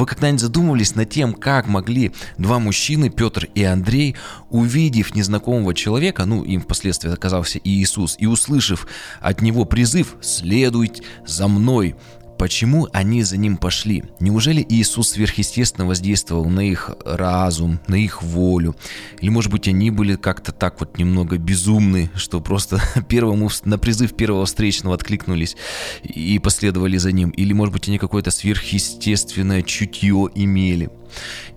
вы когда-нибудь задумывались над тем, как могли два мужчины, Петр и Андрей, увидев незнакомого человека, ну, им впоследствии оказался и Иисус, и услышав от него призыв «следуй за мной», Почему они за ним пошли? Неужели Иисус сверхъестественно воздействовал на их разум, на их волю? Или, может быть, они были как-то так вот немного безумны, что просто первому, на призыв первого встречного откликнулись и последовали за ним? Или, может быть, они какое-то сверхъестественное чутье имели?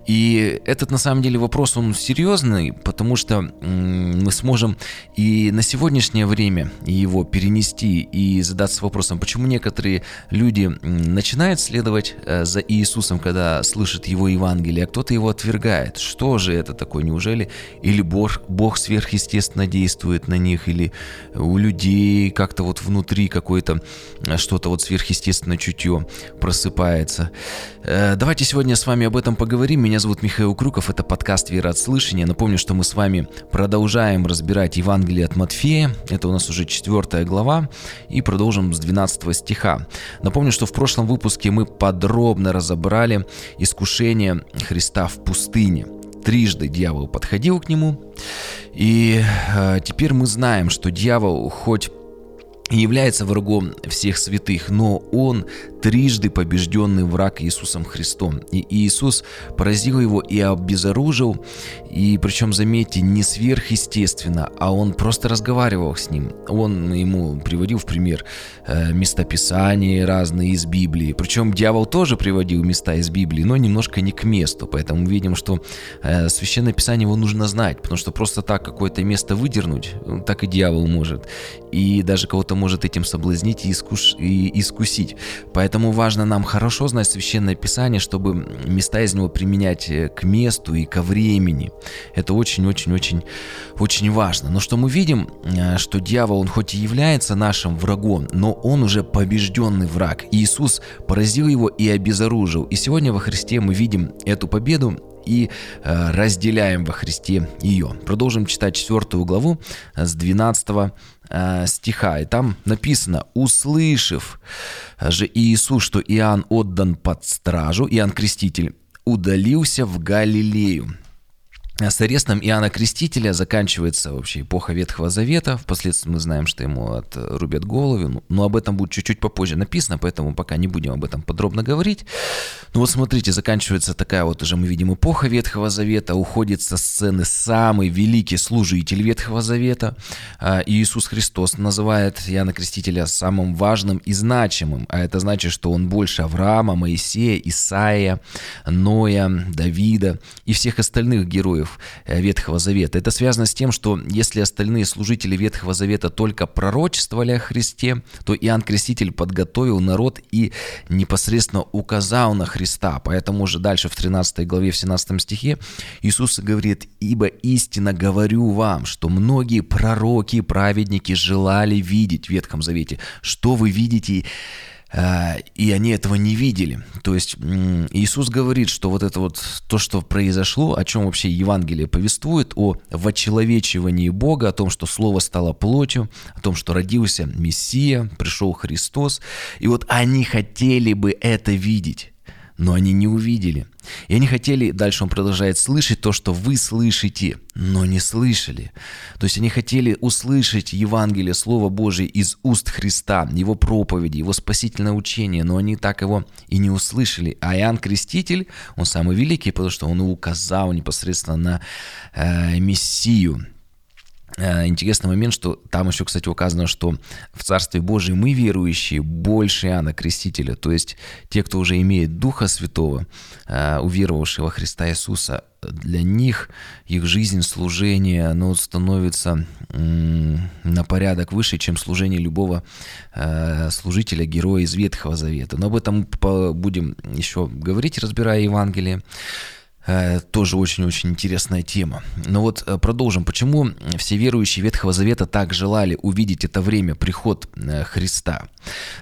И этот на самом деле вопрос, он серьезный, потому что мы сможем и на сегодняшнее время его перенести и задаться вопросом, почему некоторые люди начинают следовать э, за Иисусом, когда слышат его Евангелие, а кто-то его отвергает. Что же это такое? Неужели или Бог, Бог сверхъестественно действует на них, или у людей как-то вот внутри какое-то э, что-то вот сверхъестественное чутье просыпается? Э, давайте сегодня с вами об этом поговорим. Меня зовут Михаил Крюков, это подкаст «Вера от слышания». Напомню, что мы с вами продолжаем разбирать Евангелие от Матфея. Это у нас уже четвертая глава. И продолжим с 12 стиха. Напомню, что в прошлом выпуске мы подробно разобрали искушение Христа в пустыне. Трижды дьявол подходил к нему. И э, теперь мы знаем, что дьявол хоть является врагом всех святых, но он трижды побежденный враг Иисусом Христом. И Иисус поразил его и обезоружил, и причем, заметьте, не сверхъестественно, а он просто разговаривал с ним. Он ему приводил в пример э, местописания разные из Библии. Причем дьявол тоже приводил места из Библии, но немножко не к месту. Поэтому видим, что э, Священное Писание его нужно знать, потому что просто так какое-то место выдернуть, так и дьявол может. И даже кого-то может этим соблазнить и, искуш... и искусить. Поэтому важно нам хорошо знать Священное Писание, чтобы места из него применять э, к месту и ко времени. Это очень-очень-очень очень важно. Но что мы видим, э, что дьявол, он хоть и является нашим врагом, но он уже побежденный враг. Иисус поразил его и обезоружил. И сегодня во Христе мы видим эту победу и э, разделяем во Христе ее. Продолжим читать четвертую главу с 12 э, стиха. И там написано, услышав же Иисус, что Иоанн отдан под стражу, Иоанн Креститель, удалился в Галилею с арестом Иоанна Крестителя заканчивается вообще эпоха Ветхого Завета. Впоследствии мы знаем, что ему отрубят голову. Ну, но об этом будет чуть-чуть попозже написано, поэтому пока не будем об этом подробно говорить. Ну вот смотрите, заканчивается такая вот уже мы видим эпоха Ветхого Завета. Уходит со сцены самый великий служитель Ветхого Завета. А, Иисус Христос называет Иоанна Крестителя самым важным и значимым. А это значит, что он больше Авраама, Моисея, Исаия, Ноя, Давида и всех остальных героев героев э, Ветхого Завета. Это связано с тем, что если остальные служители Ветхого Завета только пророчествовали о Христе, то Иоанн Креститель подготовил народ и непосредственно указал на Христа. Поэтому уже дальше в 13 главе, в 17 стихе Иисус говорит, «Ибо истинно говорю вам, что многие пророки и праведники желали видеть в Ветхом Завете, что вы видите, и они этого не видели. То есть Иисус говорит, что вот это вот то, что произошло, о чем вообще Евангелие повествует, о вочеловечивании Бога, о том, что Слово стало плотью, о том, что родился Мессия, пришел Христос. И вот они хотели бы это видеть но они не увидели. И они хотели, дальше он продолжает слышать то, что вы слышите, но не слышали. То есть они хотели услышать Евангелие, Слово Божие из уст Христа, Его проповеди, Его спасительное учение, но они так его и не услышали. А Иоанн Креститель, он самый великий, потому что он указал непосредственно на э, Мессию, интересный момент, что там еще, кстати, указано, что в Царстве Божьем мы верующие больше Иоанна Крестителя, то есть те, кто уже имеет Духа Святого, э, уверовавшего Христа Иисуса, для них их жизнь, служение, оно становится на порядок выше, чем служение любого э, служителя, героя из Ветхого Завета. Но об этом будем еще говорить, разбирая Евангелие. Э, тоже очень-очень интересная тема. Но вот э, продолжим. Почему все верующие Ветхого Завета так желали увидеть это время, приход э, Христа?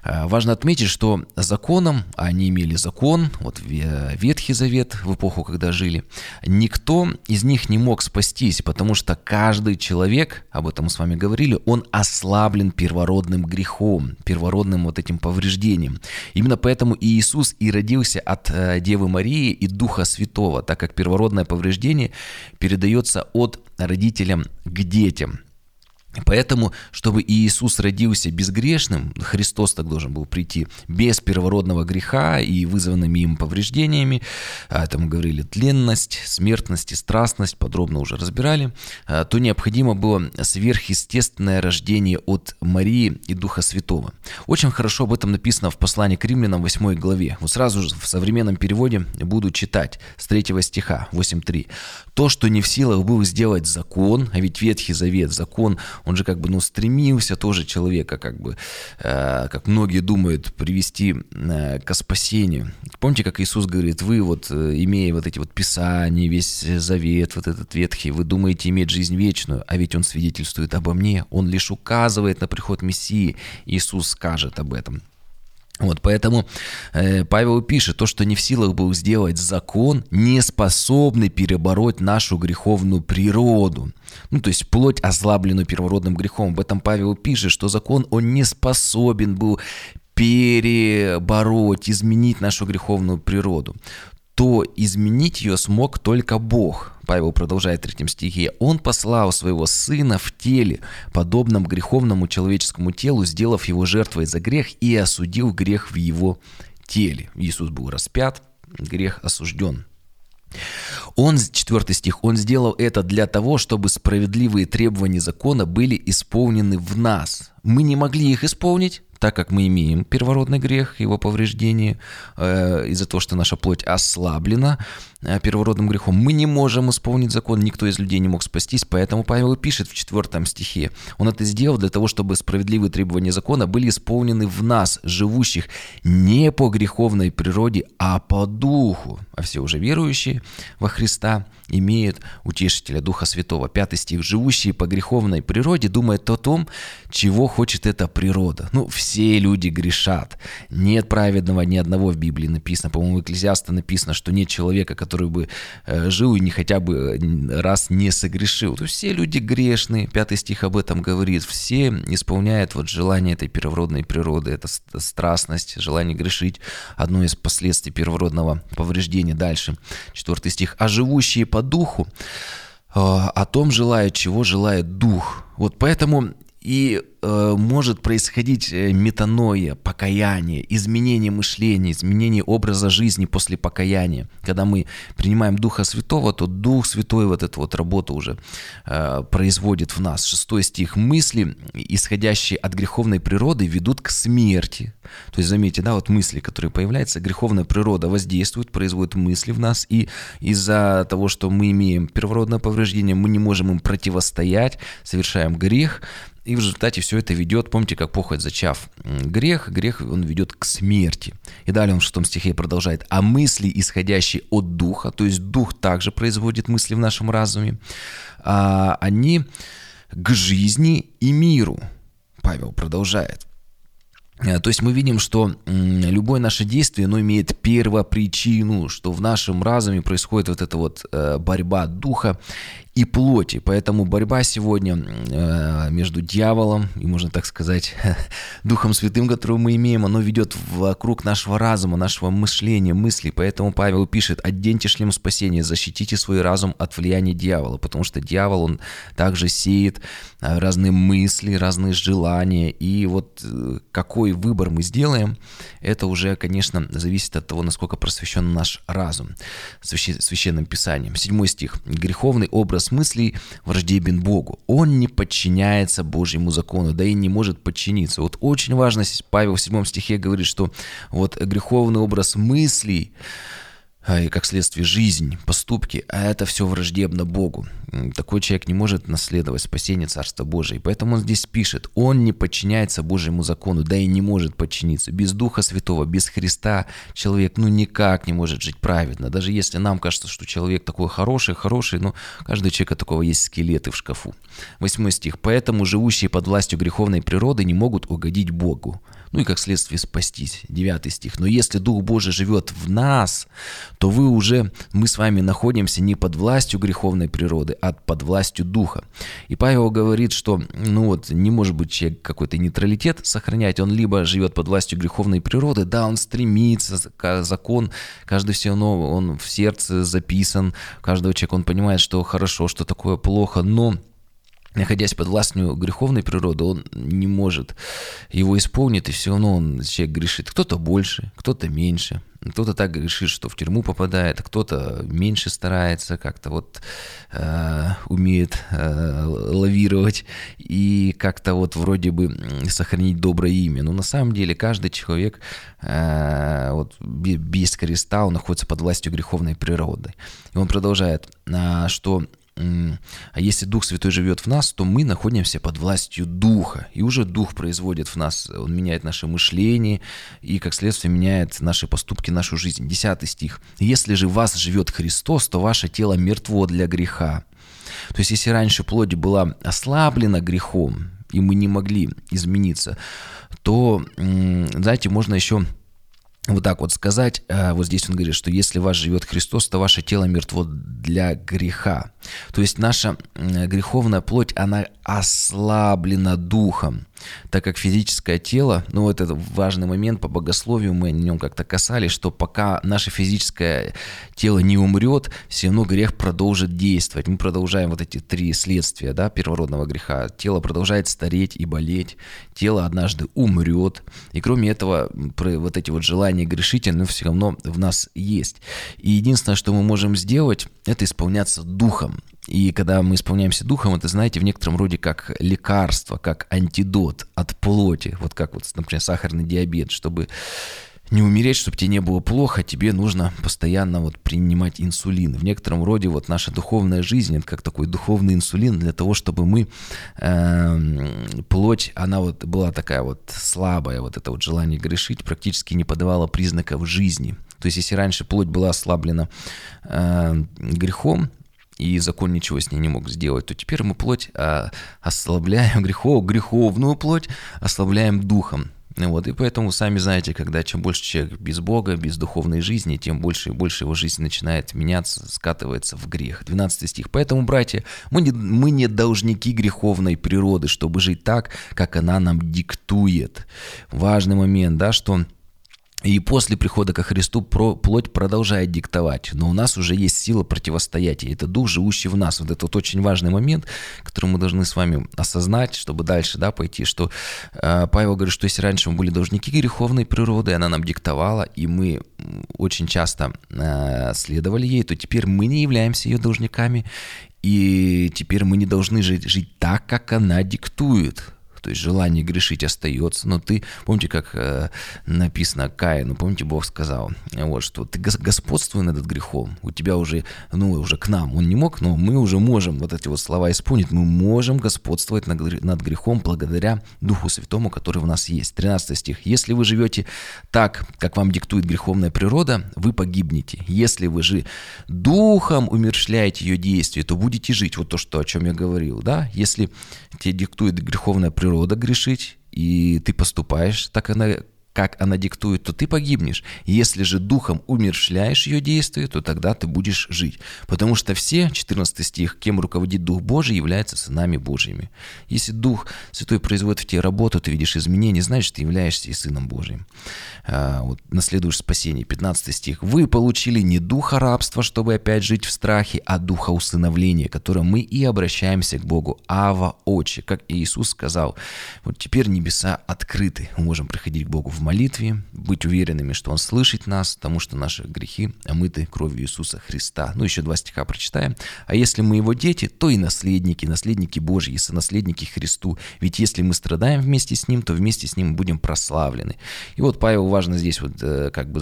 Важно отметить, что законом, а они имели закон, вот Ветхий Завет в эпоху, когда жили, никто из них не мог спастись, потому что каждый человек, об этом мы с вами говорили, он ослаблен первородным грехом, первородным вот этим повреждением. Именно поэтому и Иисус и родился от Девы Марии и Духа Святого, так как первородное повреждение передается от родителям к детям – Поэтому, чтобы Иисус родился безгрешным, Христос так должен был прийти без первородного греха и вызванными им повреждениями, а мы говорили тленность, смертность и страстность, подробно уже разбирали, а, то необходимо было сверхъестественное рождение от Марии и Духа Святого. Очень хорошо об этом написано в послании к римлянам 8 главе. Вот сразу же в современном переводе буду читать с 3 стиха 8.3. «То, что не в силах был сделать закон, а ведь Ветхий Завет, закон, он же как бы, ну, стремился тоже человека, как бы, э, как многие думают, привести э, к спасению. Помните, как Иисус говорит, вы вот, э, имея вот эти вот писания, весь завет, вот этот ветхий, вы думаете иметь жизнь вечную, а ведь Он свидетельствует обо мне, Он лишь указывает на приход Мессии, Иисус скажет об этом. Вот поэтому э, Павел пишет, то, что не в силах был сделать закон, не способный перебороть нашу греховную природу. Ну, то есть плоть, ослабленную первородным грехом. Об этом Павел пишет, что закон, он не способен был перебороть, изменить нашу греховную природу то изменить ее смог только Бог. Павел продолжает в третьем стихе. «Он послал своего Сына в теле, подобном греховному человеческому телу, сделав его жертвой за грех и осудил грех в его теле». Иисус был распят, грех осужден. Он, четвертый стих, он сделал это для того, чтобы справедливые требования закона были исполнены в нас. Мы не могли их исполнить, так как мы имеем первородный грех, его повреждение, э, из-за того, что наша плоть ослаблена первородным грехом, мы не можем исполнить закон, никто из людей не мог спастись, поэтому Павел пишет в четвертом стихе, он это сделал для того, чтобы справедливые требования закона были исполнены в нас, живущих не по греховной природе, а по духу, а все уже верующие во Христа имеют утешителя Духа Святого. Пятый стих. «Живущие по греховной природе думают о том, чего хочет эта природа». Ну, все люди грешат. Нет праведного ни одного в Библии написано. По-моему, в Экклезиаста написано, что нет человека, который бы э, жил и не хотя бы раз не согрешил. То есть все люди грешные. Пятый стих об этом говорит. Все исполняют вот желание этой первородной природы. Это страстность, желание грешить. Одно из последствий первородного повреждения. Дальше. Четвертый стих. «А живущие по духу э, о том желают, чего желает дух». Вот поэтому и э, может происходить э, метаноя, покаяние, изменение мышления, изменение образа жизни после покаяния. Когда мы принимаем Духа Святого, то Дух Святой вот эту вот работу уже э, производит в нас. Шестой стих. Мысли, исходящие от греховной природы, ведут к смерти. То есть, заметьте, да, вот мысли, которые появляются, греховная природа воздействует, производит мысли в нас, и из-за того, что мы имеем первородное повреждение, мы не можем им противостоять, совершаем грех, и в результате все это ведет, помните, как похоть зачав грех, грех он ведет к смерти. И далее он в шестом стихе продолжает, а мысли, исходящие от духа, то есть дух также производит мысли в нашем разуме, а они к жизни и миру. Павел продолжает. Э, то есть мы видим, что любое наше действие, оно имеет первопричину, что в нашем разуме происходит вот эта вот э, борьба духа и плоти. Поэтому борьба сегодня э, между дьяволом и, можно так сказать, Духом Святым, которого мы имеем, оно ведет вокруг нашего разума, нашего мышления, мыслей. Поэтому Павел пишет, «Оденьте шлем спасения, защитите свой разум от влияния дьявола», потому что дьявол, он также сеет э, разные мысли, разные желания. И вот э, какой выбор мы сделаем, это уже, конечно, зависит от того, насколько просвещен наш разум. Священным Писанием. Седьмой стих. «Греховный образ образ мыслей враждебен Богу. Он не подчиняется Божьему закону, да и не может подчиниться. Вот очень важно, Павел в седьмом стихе говорит, что вот греховный образ мыслей и как следствие жизнь, поступки, а это все враждебно Богу. Такой человек не может наследовать спасение Царства Божия. Поэтому он здесь пишет, он не подчиняется Божьему закону, да и не может подчиниться. Без Духа Святого, без Христа человек ну никак не может жить праведно. Даже если нам кажется, что человек такой хороший, хороший, но каждый человек такого есть скелеты в шкафу. Восьмой стих. «Поэтому живущие под властью греховной природы не могут угодить Богу» ну и как следствие спастись. Девятый стих. Но если Дух Божий живет в нас, то вы уже, мы с вами находимся не под властью греховной природы, а под властью Духа. И Павел говорит, что ну вот не может быть человек какой-то нейтралитет сохранять, он либо живет под властью греховной природы, да, он стремится, закон, каждый все равно, он в сердце записан, каждого человека, он понимает, что хорошо, что такое плохо, но находясь под властью греховной природы, он не может его исполнить, и все равно он, человек грешит. Кто-то больше, кто-то меньше. Кто-то так грешит, что в тюрьму попадает, кто-то меньше старается, как-то вот э, умеет э, лавировать и как-то вот вроде бы сохранить доброе имя. Но на самом деле каждый человек э, вот без креста, он находится под властью греховной природы. И он продолжает, э, что а если Дух Святой живет в нас, то мы находимся под властью Духа. И уже Дух производит в нас, Он меняет наше мышление и, как следствие, меняет наши поступки, нашу жизнь. Десятый стих. «Если же в вас живет Христос, то ваше тело мертво для греха». То есть, если раньше плоть была ослаблена грехом, и мы не могли измениться, то, знаете, можно еще вот так вот сказать, э, вот здесь он говорит, что если вас живет Христос, то ваше тело мертво для греха. То есть наша греховная плоть, она ослаблена духом так как физическое тело, ну вот это важный момент по богословию, мы о нем как-то касались, что пока наше физическое тело не умрет, все равно грех продолжит действовать. Мы продолжаем вот эти три следствия да, первородного греха. Тело продолжает стареть и болеть, тело однажды умрет, и кроме этого вот эти вот желания грешить, они все равно в нас есть. И единственное, что мы можем сделать, это исполняться духом. И когда мы исполняемся духом, это, знаете, в некотором роде как лекарство, как антидот от плоти. Вот как вот, например, сахарный диабет. Чтобы не умереть, чтобы тебе не было плохо, тебе нужно постоянно вот принимать инсулин. В некотором роде вот наша духовная жизнь, это как такой духовный инсулин для того, чтобы мы, э, плоть, она вот была такая вот слабая, вот это вот желание грешить практически не подавала признаков жизни. То есть если раньше плоть была ослаблена э, грехом, и закон ничего с ней не мог сделать, то теперь мы плоть а, ослабляем грехов, греховную плоть ослабляем духом. Вот, и поэтому сами знаете, когда чем больше человек без Бога, без духовной жизни, тем больше и больше его жизнь начинает меняться, скатывается в грех. 12 стих. Поэтому, братья, мы не, мы не должники греховной природы, чтобы жить так, как она нам диктует. Важный момент, да, что и после прихода ко Христу плоть продолжает диктовать, но у нас уже есть сила противостоять, и это дух, живущий в нас. Вот это вот очень важный момент, который мы должны с вами осознать, чтобы дальше да, пойти, что э, Павел говорит, что если раньше мы были должники греховной природы, она нам диктовала, и мы очень часто э, следовали ей, то теперь мы не являемся ее должниками, и теперь мы не должны жить, жить так, как она диктует. То есть желание грешить остается, но ты, помните, как э, написано Каину, помните, Бог сказал, вот, что ты господствуй над грехом, у тебя уже, ну, уже к нам, он не мог, но мы уже можем вот эти вот слова исполнить, мы можем господствовать над, над грехом благодаря Духу Святому, который в нас есть. 13 стих. Если вы живете так, как вам диктует греховная природа, вы погибнете. Если вы же духом умершляете ее действие, то будете жить. Вот то, что, о чем я говорил, да? Если тебе диктует греховная природа, природа грешить, и ты поступаешь, так она как она диктует, то ты погибнешь. Если же духом умершляешь ее действие, то тогда ты будешь жить. Потому что все, 14 стих, кем руководит Дух Божий, являются сынами Божьими. Если Дух Святой производит в тебе работу, ты видишь изменения, значит, ты являешься и сыном Божьим. А, вот, наследуешь спасение. 15 стих. Вы получили не духа рабства, чтобы опять жить в страхе, а духа усыновления, которым мы и обращаемся к Богу. Ава, Отче, как Иисус сказал. Вот теперь небеса открыты. Мы можем приходить к Богу в молитве, быть уверенными, что Он слышит нас, потому что наши грехи омыты кровью Иисуса Христа. Ну, еще два стиха прочитаем. «А если мы Его дети, то и наследники, наследники Божьи, сонаследники Христу. Ведь если мы страдаем вместе с Ним, то вместе с Ним будем прославлены». И вот Павел важно здесь вот э, как бы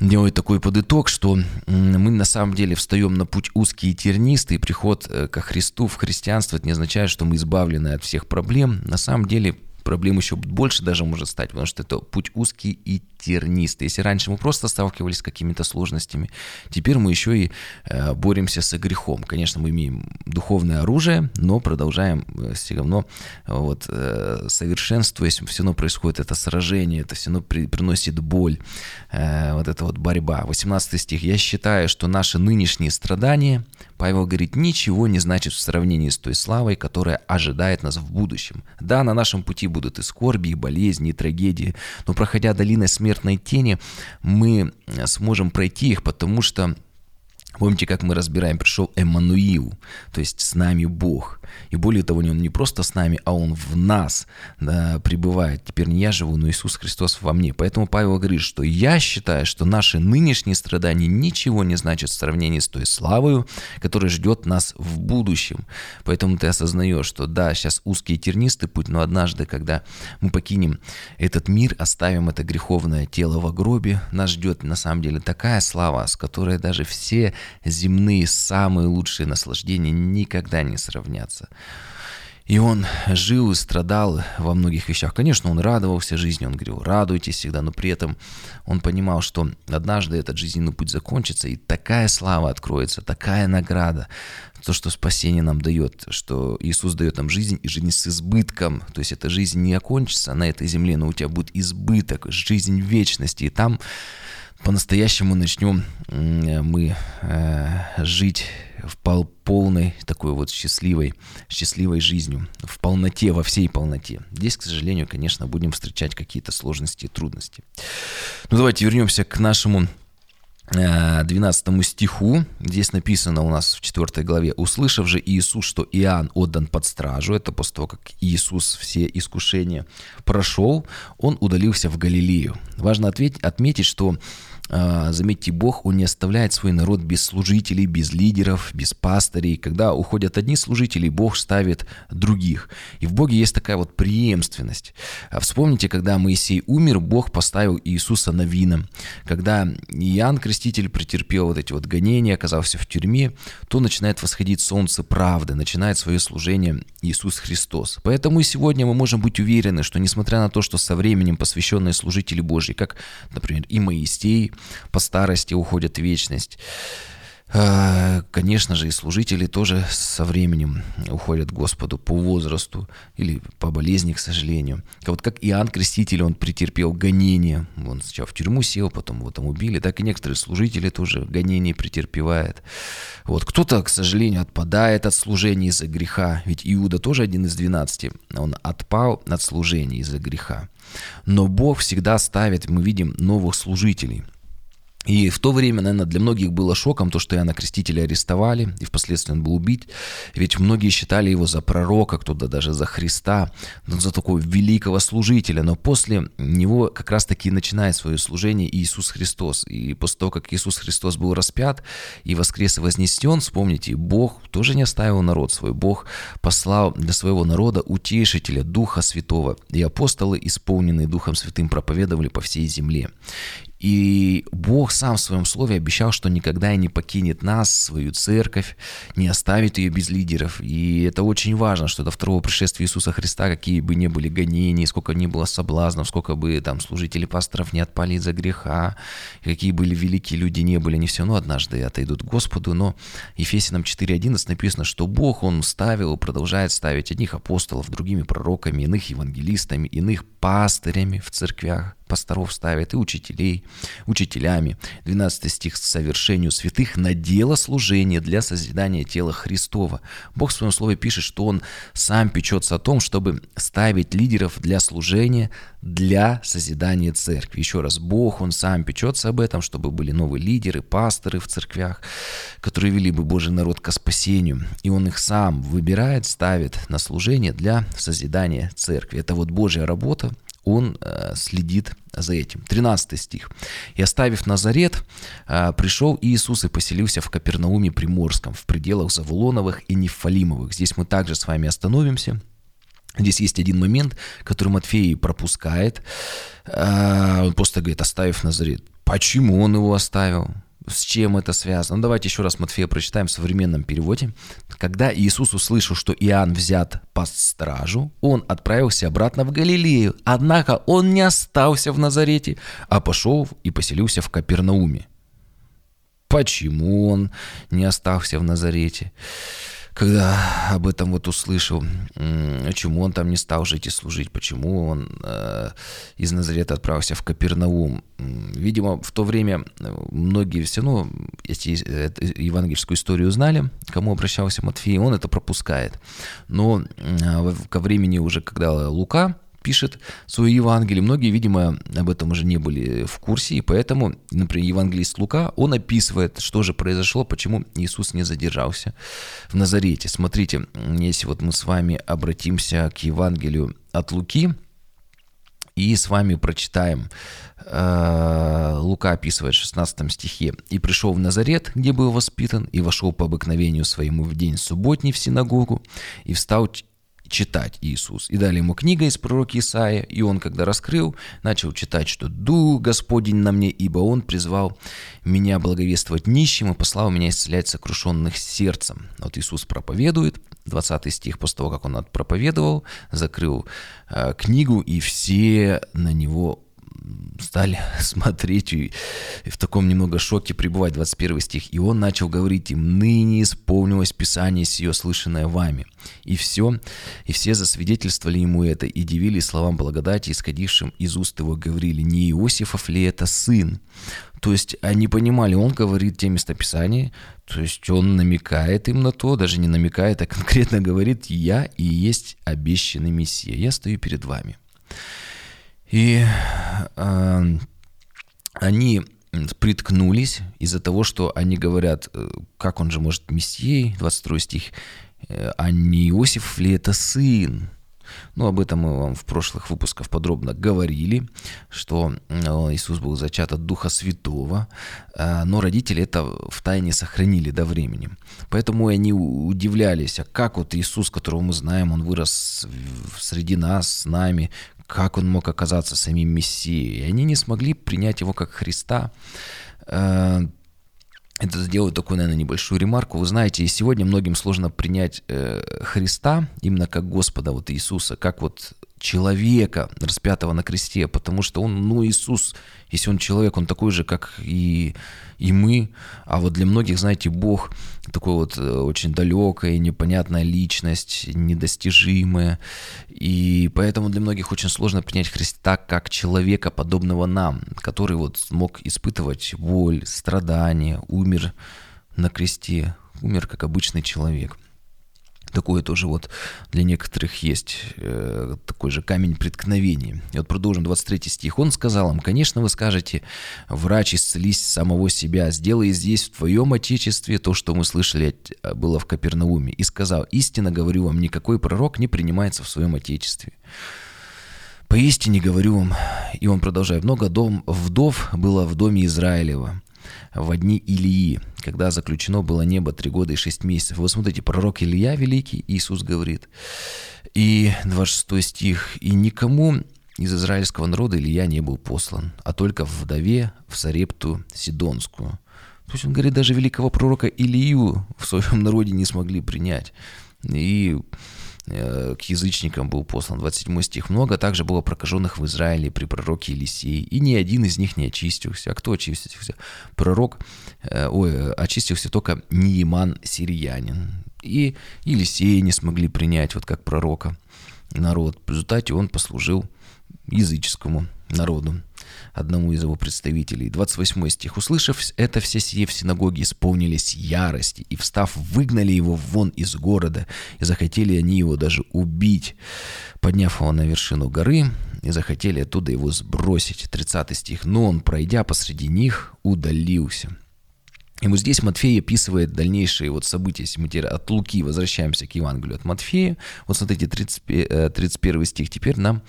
делает такой подыток, что мы на самом деле встаем на путь узкий и тернистый, приход э, ко Христу в христианство, это не означает, что мы избавлены от всех проблем. На самом деле проблем еще больше даже может стать, потому что это путь узкий и тернистый. Если раньше мы просто сталкивались с какими-то сложностями, теперь мы еще и э, боремся с грехом. Конечно, мы имеем духовное оружие, но продолжаем э, все равно вот, э, совершенствуясь, все равно происходит это сражение, это все равно при, приносит боль, вот эта вот борьба. 18 стих. «Я считаю, что наши нынешние страдания Павел говорит, ничего не значит в сравнении с той славой, которая ожидает нас в будущем. Да, на нашем пути будут и скорби, и болезни, и трагедии, но проходя долиной смертной тени, мы сможем пройти их, потому что Помните, как мы разбираем, пришел Эммануил, то есть с нами Бог. И более того, он не просто с нами, а он в нас да, пребывает. Теперь не я живу, но Иисус Христос во мне. Поэтому Павел говорит, что я считаю, что наши нынешние страдания ничего не значат в сравнении с той славою, которая ждет нас в будущем. Поэтому ты осознаешь, что да, сейчас узкий и тернистый путь, но однажды, когда мы покинем этот мир, оставим это греховное тело в гробе, нас ждет на самом деле такая слава, с которой даже все земные самые лучшие наслаждения никогда не сравнятся. И он жил и страдал во многих вещах. Конечно, он радовался жизни, он говорил, радуйтесь всегда, но при этом он понимал, что однажды этот жизненный путь закончится, и такая слава откроется, такая награда, то, что спасение нам дает, что Иисус дает нам жизнь, и жизнь с избытком. То есть эта жизнь не окончится на этой земле, но у тебя будет избыток, жизнь вечности. И там по-настоящему начнем мы э, жить в пол полной такой вот счастливой, счастливой жизнью, в полноте, во всей полноте. Здесь, к сожалению, конечно, будем встречать какие-то сложности и трудности. Ну давайте вернемся к нашему 12 э, стиху, здесь написано у нас в 4 главе, «Услышав же Иисус, что Иоанн отдан под стражу», это после того, как Иисус все искушения прошел, он удалился в Галилею. Важно отметить, что заметьте, Бог, Он не оставляет свой народ без служителей, без лидеров, без пастырей. Когда уходят одни служители, Бог ставит других. И в Боге есть такая вот преемственность. А вспомните, когда Моисей умер, Бог поставил Иисуса на вина. Когда Иоанн Креститель претерпел вот эти вот гонения, оказался в тюрьме, то начинает восходить солнце правды, начинает свое служение Иисус Христос. Поэтому и сегодня мы можем быть уверены, что несмотря на то, что со временем посвященные служители Божьи, как, например, и Моисей, по старости уходят в вечность. А, конечно же, и служители тоже со временем уходят к Господу по возрасту или по болезни, к сожалению. А вот как Иоанн Креститель, он претерпел гонение. Он сначала в тюрьму сел, потом его там убили. Так и некоторые служители тоже гонение претерпевают. Вот кто-то, к сожалению, отпадает от служения из-за греха. Ведь Иуда тоже один из двенадцати. Он отпал от служения из-за греха. Но Бог всегда ставит, мы видим, новых служителей – и в то время, наверное, для многих было шоком то, что Иоанна Крестителя арестовали, и впоследствии он был убит. Ведь многие считали его за пророка, кто-то даже за Христа, за такого великого служителя. Но после него как раз-таки начинает свое служение Иисус Христос. И после того, как Иисус Христос был распят и воскрес и вознесен, вспомните, Бог тоже не оставил народ свой. Бог послал для своего народа утешителя, Духа Святого. И апостолы, исполненные Духом Святым, проповедовали по всей земле. И Бог сам в своем слове обещал, что никогда и не покинет нас, свою церковь, не оставит ее без лидеров. И это очень важно, что до второго пришествия Иисуса Христа, какие бы ни были гонения, сколько ни было соблазнов, сколько бы там служители пасторов не отпали из-за греха, какие были великие люди не были, они все равно однажды отойдут к Господу. Но Ефесянам 4.11 написано, что Бог, Он ставил и продолжает ставить одних апостолов, другими пророками, иных евангелистами, иных пастырями в церквях, пасторов ставят и учителей, учителями. 12 стих «Совершению святых на дело служения для созидания тела Христова». Бог в своем слове пишет, что Он сам печется о том, чтобы ставить лидеров для служения, для созидания церкви. Еще раз, Бог, Он сам печется об этом, чтобы были новые лидеры, пасторы в церквях, которые вели бы Божий народ к спасению. И Он их сам выбирает, ставит на служение для созидания церкви. Это вот Божья работа, он э, следит за этим. 13 стих. «И оставив Назарет, э, пришел Иисус и поселился в Капернауме Приморском, в пределах Завулоновых и Нефалимовых». Здесь мы также с вами остановимся. Здесь есть один момент, который Матфей пропускает. Э, он просто говорит, оставив Назарет, Почему он его оставил? С чем это связано? Ну, давайте еще раз Матфея прочитаем в современном переводе. Когда Иисус услышал, что Иоанн взят по стражу, он отправился обратно в Галилею. Однако он не остался в Назарете, а пошел и поселился в Капернауме. Почему он не остался в Назарете? Когда об этом вот услышал, почему он там не стал жить и служить, почему он э, из Назарета отправился в Капернаум. Видимо, в то время э, многие все равно эти, евангельскую историю знали, кому обращался Матфей, он это пропускает. Но э, ко времени уже, когда Лука пишет свое Евангелие. Многие, видимо, об этом уже не были в курсе, и поэтому, например, евангелист Лука, он описывает, что же произошло, почему Иисус не задержался в Назарете. Смотрите, если вот мы с вами обратимся к Евангелию от Луки, и с вами прочитаем. Э, Лука описывает в 16 стихе. «И пришел в Назарет, где был воспитан, и вошел по обыкновению своему в день субботний в синагогу, и встал читать Иисус. И дали ему книга из пророка Исаия, и он, когда раскрыл, начал читать, что «Дух Господень на мне, ибо Он призвал меня благовествовать нищим и послал меня исцелять сокрушенных сердцем». Вот Иисус проповедует, 20 стих, после того, как он проповедовал, закрыл э, книгу, и все на него стали смотреть и в таком немного шоке пребывать, 21 стих. «И он начал говорить им, ныне исполнилось Писание сие, слышанное вами». И все, и все засвидетельствовали ему это, и дивились словам благодати, исходившим из уст его, говорили, не Иосифов ли это сын? То есть они понимали, он говорит те местописания, то есть он намекает им на то, даже не намекает, а конкретно говорит, я и есть обещанный Мессия, я стою перед вами. И э, они приткнулись из-за того, что они говорят, э, как он же может мессией, 22 стих, э, а не Иосиф ли это сын? Ну, об этом мы вам в прошлых выпусках подробно говорили, что э, Иисус был зачат от Духа Святого, но родители это в тайне сохранили до времени. Поэтому они удивлялись, а как вот Иисус, которого мы знаем, он вырос среди нас, с нами, как он мог оказаться самим Мессией. И они не смогли принять его как Христа. Э, это сделаю такую, наверное, небольшую ремарку. Вы знаете, и сегодня многим сложно принять э, Христа именно как Господа, вот Иисуса, как вот человека, распятого на кресте, потому что он, ну, Иисус, если он человек, он такой же, как и, и мы, а вот для многих, знаете, Бог такой вот э, очень далекая, непонятная личность, недостижимая, и поэтому для многих очень сложно принять Христа как человека, подобного нам, который вот мог испытывать боль, страдания, умер на кресте, умер как обычный человек – Такое тоже вот для некоторых есть э, такой же камень преткновения. И вот продолжим 23 стих. Он сказал им, конечно, вы скажете, врач, исцелись самого себя, сделай здесь, в твоем отечестве, то, что мы слышали э, было в Капернауме. И сказал, истинно говорю вам, никакой пророк не принимается в своем отечестве. Поистине говорю вам, и он продолжает, много дом, вдов было в доме Израилева, в одни Илии, когда заключено было небо три года и шесть месяцев. Вы смотрите, пророк Илья великий, Иисус говорит. И 26 стих. «И никому из израильского народа Илья не был послан, а только в вдове в Сарепту Сидонскую». То есть он говорит, даже великого пророка Илью в своем народе не смогли принять. И к язычникам был послан. 27 стих. «Много также было прокаженных в Израиле при пророке Елисей, и ни один из них не очистился». А кто очистился? Пророк, э, ой, очистился только Неиман сириянин. И Елисея не смогли принять вот как пророка народ. В результате он послужил языческому народу одному из его представителей. 28 стих. «Услышав это, все сие в синагоге исполнились ярости, и, встав, выгнали его вон из города, и захотели они его даже убить, подняв его на вершину горы, и захотели оттуда его сбросить». 30 стих. «Но он, пройдя посреди них, удалился». И вот здесь Матфей описывает дальнейшие вот события, если мы теперь от Луки возвращаемся к Евангелию от Матфея. Вот смотрите, 30, 31 э, стих теперь нам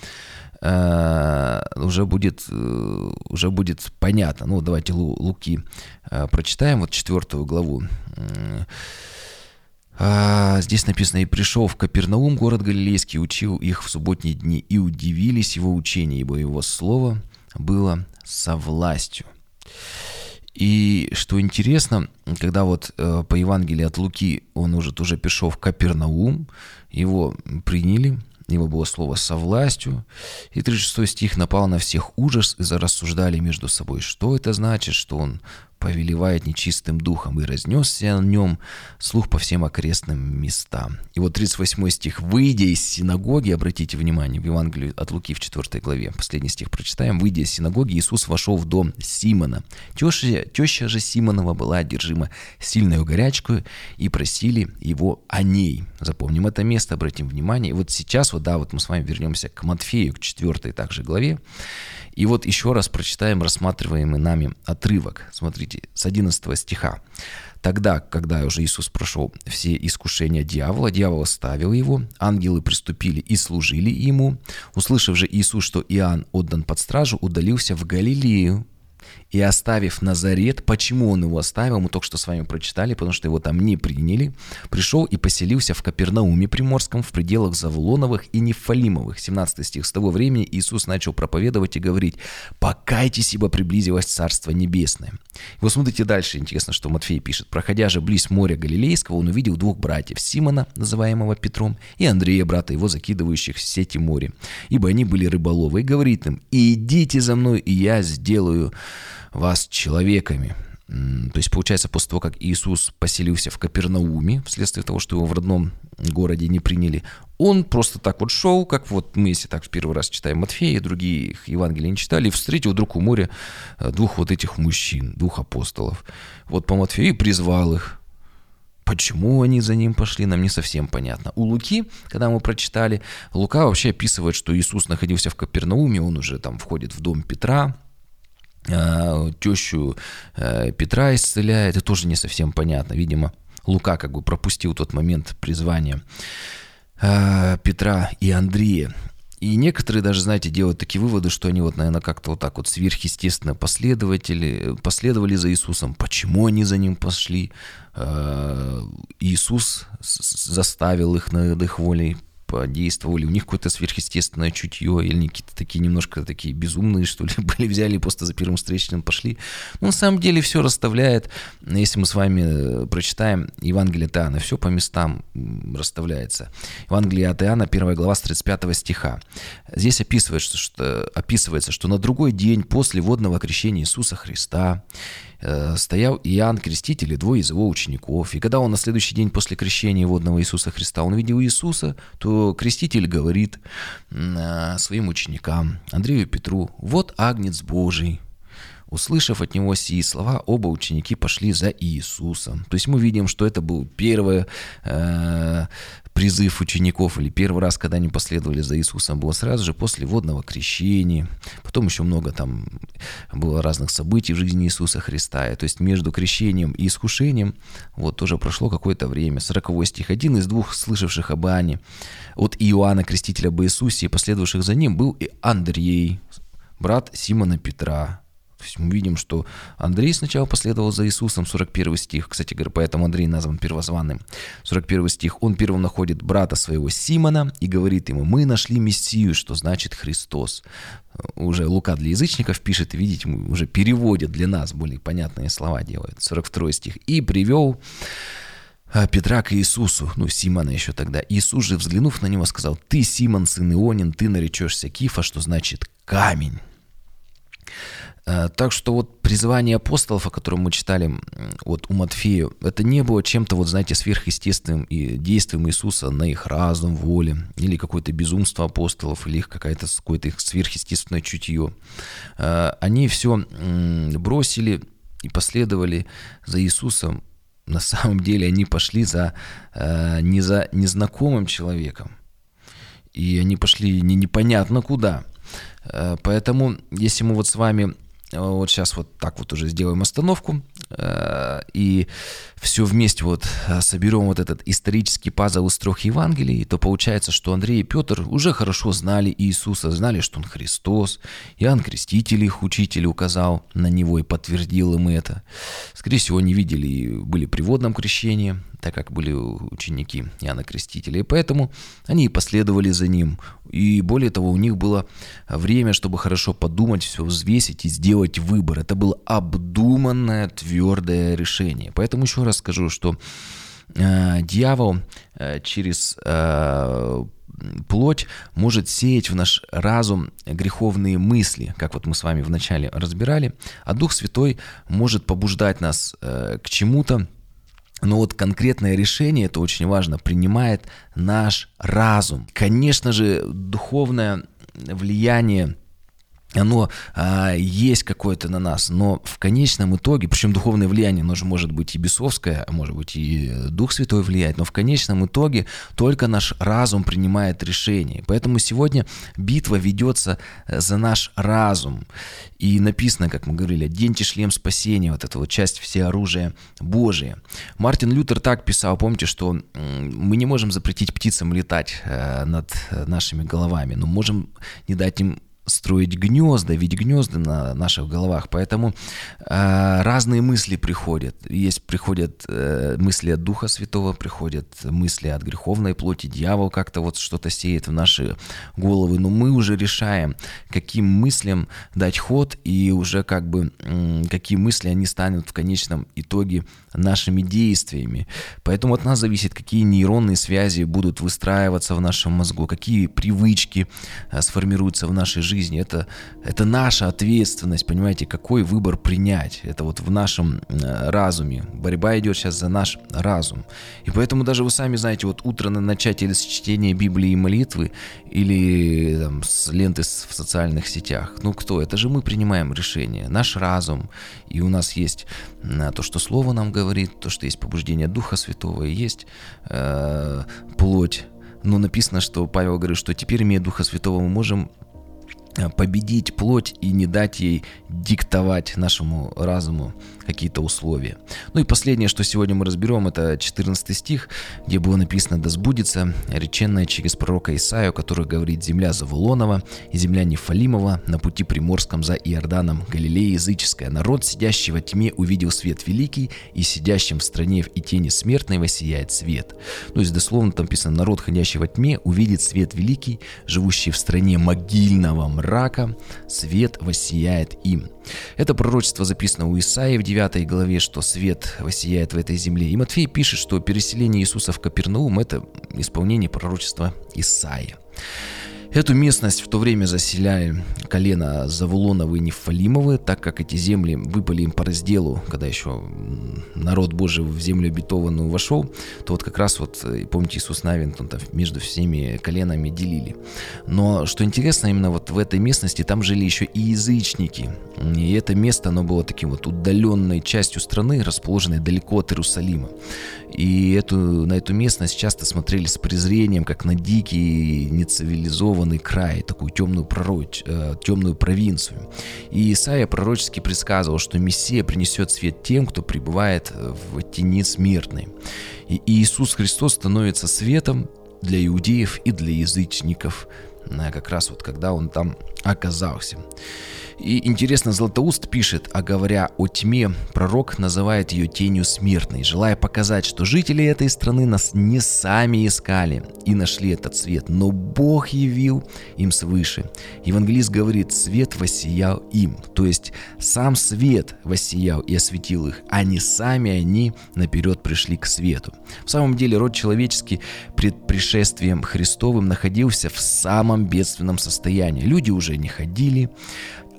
э, уже будет, э, уже будет понятно. Ну, давайте Лу, Луки э, прочитаем, вот четвертую главу. Здесь написано, «И пришел в Капернаум, город Галилейский, учил их в субботние дни, и удивились его учения, ибо его слово было со властью». И что интересно, когда вот по Евангелию от Луки он уже тоже пришел в Капернаум, его приняли, его было слово «со властью». И 36 стих напал на всех ужас и зарассуждали между собой, что это значит, что он повелевает нечистым духом, и разнесся о нем слух по всем окрестным местам. И вот 38 стих. «Выйдя из синагоги», обратите внимание, в Евангелии от Луки в 4 главе, последний стих прочитаем, «Выйдя из синагоги, Иисус вошел в дом Симона. Теща, теща же Симонова была одержима сильной горячкой, и просили его о ней». Запомним это место, обратим внимание. И вот сейчас, вот да, вот мы с вами вернемся к Матфею, к 4 также главе. И вот еще раз прочитаем рассматриваемый нами отрывок. Смотрите, с 11 стиха. Тогда, когда уже Иисус прошел все искушения дьявола, дьявол оставил его, ангелы приступили и служили ему. Услышав же Иисус, что Иоанн отдан под стражу, удалился в Галилею, и оставив Назарет, почему он его оставил, мы только что с вами прочитали, потому что его там не приняли, пришел и поселился в Капернауме Приморском в пределах Завулоновых и Нефалимовых. 17 стих. С того времени Иисус начал проповедовать и говорить, «Покайтесь, ибо приблизилось Царство Небесное». И вот смотрите дальше, интересно, что Матфей пишет. «Проходя же близ моря Галилейского, он увидел двух братьев, Симона, называемого Петром, и Андрея, брата его, закидывающих в сети море, ибо они были рыболовы, и говорит им, «Идите за мной, и я сделаю вас человеками. То есть, получается, после того, как Иисус поселился в Капернауме, вследствие того, что его в родном городе не приняли, он просто так вот шел, как вот мы, если так в первый раз читаем Матфея, другие их Евангелия не читали, и встретил вдруг у моря э, двух вот этих мужчин, двух апостолов. Вот по Матфею и призвал их. Почему они за ним пошли, нам не совсем понятно. У Луки, когда мы прочитали, Лука вообще описывает, что Иисус находился в Капернауме, он уже там входит в дом Петра, тещу э, Петра исцеляет, это тоже не совсем понятно. Видимо, Лука как бы пропустил тот момент призвания э, Петра и Андрея. И некоторые даже, знаете, делают такие выводы, что они вот, наверное, как-то вот так вот сверхъестественно последователи, последовали за Иисусом. Почему они за ним пошли? Иисус заставил их над их волей подействовали, у них какое-то сверхъестественное чутье, или они какие-то такие немножко такие безумные, что ли, были, взяли и просто за первым встречным пошли. Но на самом деле все расставляет, если мы с вами э, прочитаем Евангелие от Иоанна, все по местам расставляется. Евангелие от Иоанна, 1 глава с 35 стиха. Здесь описывается, что, описывается, что на другой день после водного крещения Иисуса Христа стоял Иоанн Креститель и двое из его учеников. И когда он на следующий день после крещения водного Иисуса Христа, он увидел Иисуса, то Креститель говорит э, своим ученикам, Андрею и Петру, «Вот Агнец Божий, Услышав от него сии слова, оба ученики пошли за Иисусом. То есть мы видим, что это был первый э, призыв учеников, или первый раз, когда они последовали за Иисусом, было сразу же после водного крещения. Потом еще много там было разных событий в жизни Иисуса Христа. И, то есть между крещением и искушением вот тоже прошло какое-то время. 40 стих. Один из двух слышавших об Иоанне от Иоанна, крестителя об Иисусе, и последовавших за ним, был и Андрей, брат Симона Петра. То есть мы видим, что Андрей сначала последовал за Иисусом, 41 стих. Кстати говоря, поэтому Андрей назван первозванным. 41 стих. Он первым находит брата своего Симона и говорит ему, мы нашли Мессию, что значит Христос. Уже Лука для язычников пишет, видите, уже переводит для нас, более понятные слова делает. 42 стих. И привел а, Петра к Иисусу, ну, Симона еще тогда. Иисус же, взглянув на него, сказал, «Ты, Симон, сын Ионин, ты наречешься Кифа, что значит камень». Э, так что вот призвание апостолов, о котором мы читали вот у Матфея, это не было чем-то, вот знаете, сверхъестественным и действием Иисуса на их разум, воле, или какое-то безумство апостолов, или их какое-то какое их сверхъестественное чутье. Э, они все бросили и последовали за Иисусом. На самом деле они пошли за, э, не за незнакомым человеком. И они пошли не непонятно куда. Поэтому, если мы вот с вами вот сейчас вот так вот уже сделаем остановку э, и все вместе вот э, соберем вот этот исторический пазл из трех Евангелий, то получается, что Андрей и Петр уже хорошо знали Иисуса, знали, что Он Христос. Иоанн Креститель их учитель указал на Него и подтвердил им это. Скорее всего, они видели и были при водном крещении, так как были ученики Иоанна Крестителя. И поэтому они и последовали за ним. И более того, у них было время, чтобы хорошо подумать, все взвесить и сделать выбор. Это было обдуманное, твердое решение. Поэтому еще раз скажу, что э, дьявол э, через э, плоть может сеять в наш разум греховные мысли, как вот мы с вами вначале разбирали, а Дух Святой может побуждать нас э, к чему-то, но вот конкретное решение, это очень важно, принимает наш разум. Конечно же, духовное влияние оно а, есть какое-то на нас, но в конечном итоге, причем духовное влияние, оно же может быть и бесовское, а может быть и Дух Святой влияет, но в конечном итоге только наш разум принимает решение. Поэтому сегодня битва ведется э, за наш разум. И написано, как мы говорили, «Оденьте шлем спасения», вот эта вот часть все оружия Божие. Мартин Лютер так писал, помните, что мы не можем запретить птицам летать э, над нашими головами, но можем не дать им строить гнезда, ведь гнезда на наших головах, поэтому э, разные мысли приходят. Есть приходят э, мысли от Духа Святого, приходят мысли от греховной плоти, дьявол как-то вот что-то сеет в наши головы, но мы уже решаем, каким мыслям дать ход и уже как бы э, какие мысли они станут в конечном итоге нашими действиями. Поэтому от нас зависит, какие нейронные связи будут выстраиваться в нашем мозгу, какие привычки э, сформируются в нашей жизни жизни. Это, это наша ответственность, понимаете, какой выбор принять. Это вот в нашем э, разуме. Борьба идет сейчас за наш разум. И поэтому даже вы сами знаете, вот утро начать или с чтения Библии и молитвы, или там, с ленты в социальных сетях. Ну кто? Это же мы принимаем решение. Наш разум. И у нас есть э, то, что Слово нам говорит, то, что есть побуждение Духа Святого, и есть э, плоть но написано, что Павел говорит, что теперь, имея Духа Святого, мы можем победить плоть и не дать ей диктовать нашему разуму какие-то условия. Ну и последнее, что сегодня мы разберем, это 14 стих, где было написано «Да сбудется реченное через пророка Исаию, который говорит «Земля Завулонова и земля Нефалимова на пути приморском за Иорданом, Галилея языческая. Народ, сидящий во тьме, увидел свет великий, и сидящим в стране и тени смертной воссияет свет». То есть дословно там написано «Народ, ходящий во тьме, увидит свет великий, живущий в стране могильного мрака, свет воссияет им». Это пророчество записано у Исаии в 9 главе, что свет воссияет в этой земле. И Матфей пишет, что переселение Иисуса в Капернаум – это исполнение пророчества Исаия. Эту местность в то время заселяли колено Завулоновы и Нефалимовы, так как эти земли выпали им по разделу, когда еще народ Божий в землю обетованную вошел, то вот как раз вот, э, помните, Иисус Навин он там между всеми коленами делили. Но что интересно, именно вот в этой местности там жили еще и язычники. И это место, оно было таким вот удаленной частью страны, расположенной далеко от Иерусалима. И эту, на эту местность часто смотрели с презрением, как на дикий, нецивилизованный край, такую темную, пророч, э, темную провинцию. И Исаия пророчески предсказывал, что Мессия принесет свет тем, кто пребывает в тени смертной. И Иисус Христос становится светом для иудеев и для язычников, э, как раз вот когда он там оказался. И интересно, Златоуст пишет, а говоря о тьме, пророк называет ее тенью смертной, желая показать, что жители этой страны нас не сами искали и нашли этот свет, но Бог явил им свыше. Евангелист говорит, свет воссиял им, то есть сам свет воссиял и осветил их, а не сами они наперед пришли к свету. В самом деле род человеческий пред пришествием Христовым находился в самом бедственном состоянии. Люди уже не ходили,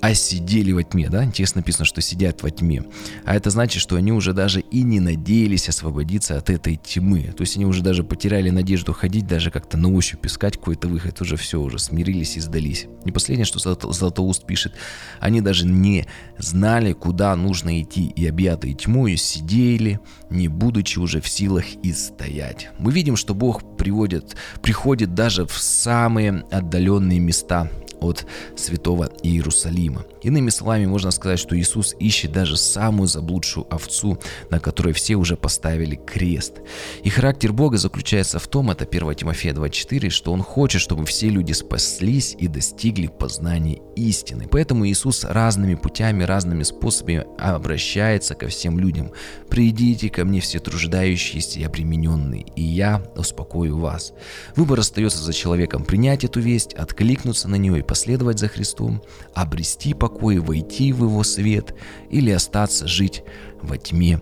а сидели во тьме, да? Интересно написано, что сидят во тьме. А это значит, что они уже даже и не надеялись освободиться от этой тьмы. То есть они уже даже потеряли надежду ходить, даже как-то на ощупь искать какой-то выход. Уже все, уже смирились и сдались. Не последнее, что Златоуст пишет, они даже не знали, куда нужно идти, и объятые тьмой сидели, не будучи уже в силах и стоять. Мы видим, что Бог приводит, приходит даже в самые отдаленные места от святого Иерусалима. Иными словами, можно сказать, что Иисус ищет даже самую заблудшую овцу, на которой все уже поставили крест. И характер Бога заключается в том, это 1 Тимофея 2.4, что Он хочет, чтобы все люди спаслись и достигли познания истины. Поэтому Иисус разными путями, разными способами обращается ко всем людям. «Придите ко мне все труждающиеся и обремененные, и я успокою вас». Выбор остается за человеком принять эту весть, откликнуться на нее и последовать за Христом, обрести покой, войти в его свет или остаться жить во тьме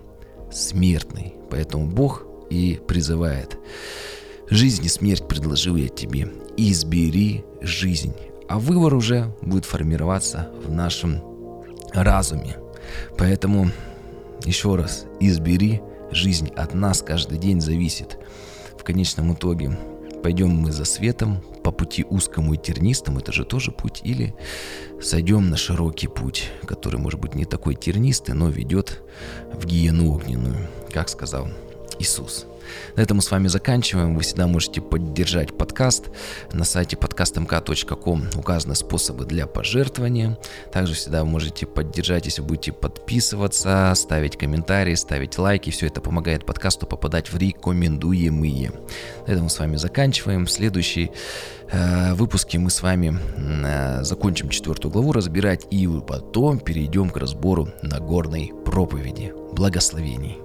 смертной. Поэтому Бог и призывает. Жизнь и смерть предложил я тебе. Избери жизнь. А выбор уже будет формироваться в нашем разуме. Поэтому еще раз, избери жизнь. От нас каждый день зависит. В конечном итоге пойдем мы за светом по пути узкому и тернистому, это же тоже путь, или сойдем на широкий путь, который может быть не такой тернистый, но ведет в гиену огненную, как сказал Иисус. На этом мы с вами заканчиваем. Вы всегда можете поддержать подкаст. На сайте podcastmk.com указаны способы для пожертвования. Также всегда можете поддержать, если будете подписываться, ставить комментарии, ставить лайки. Все это помогает подкасту попадать в рекомендуемые. На этом мы с вами заканчиваем. В следующей э, выпуске мы с вами э, закончим четвертую главу разбирать и потом перейдем к разбору Нагорной проповеди. Благословений.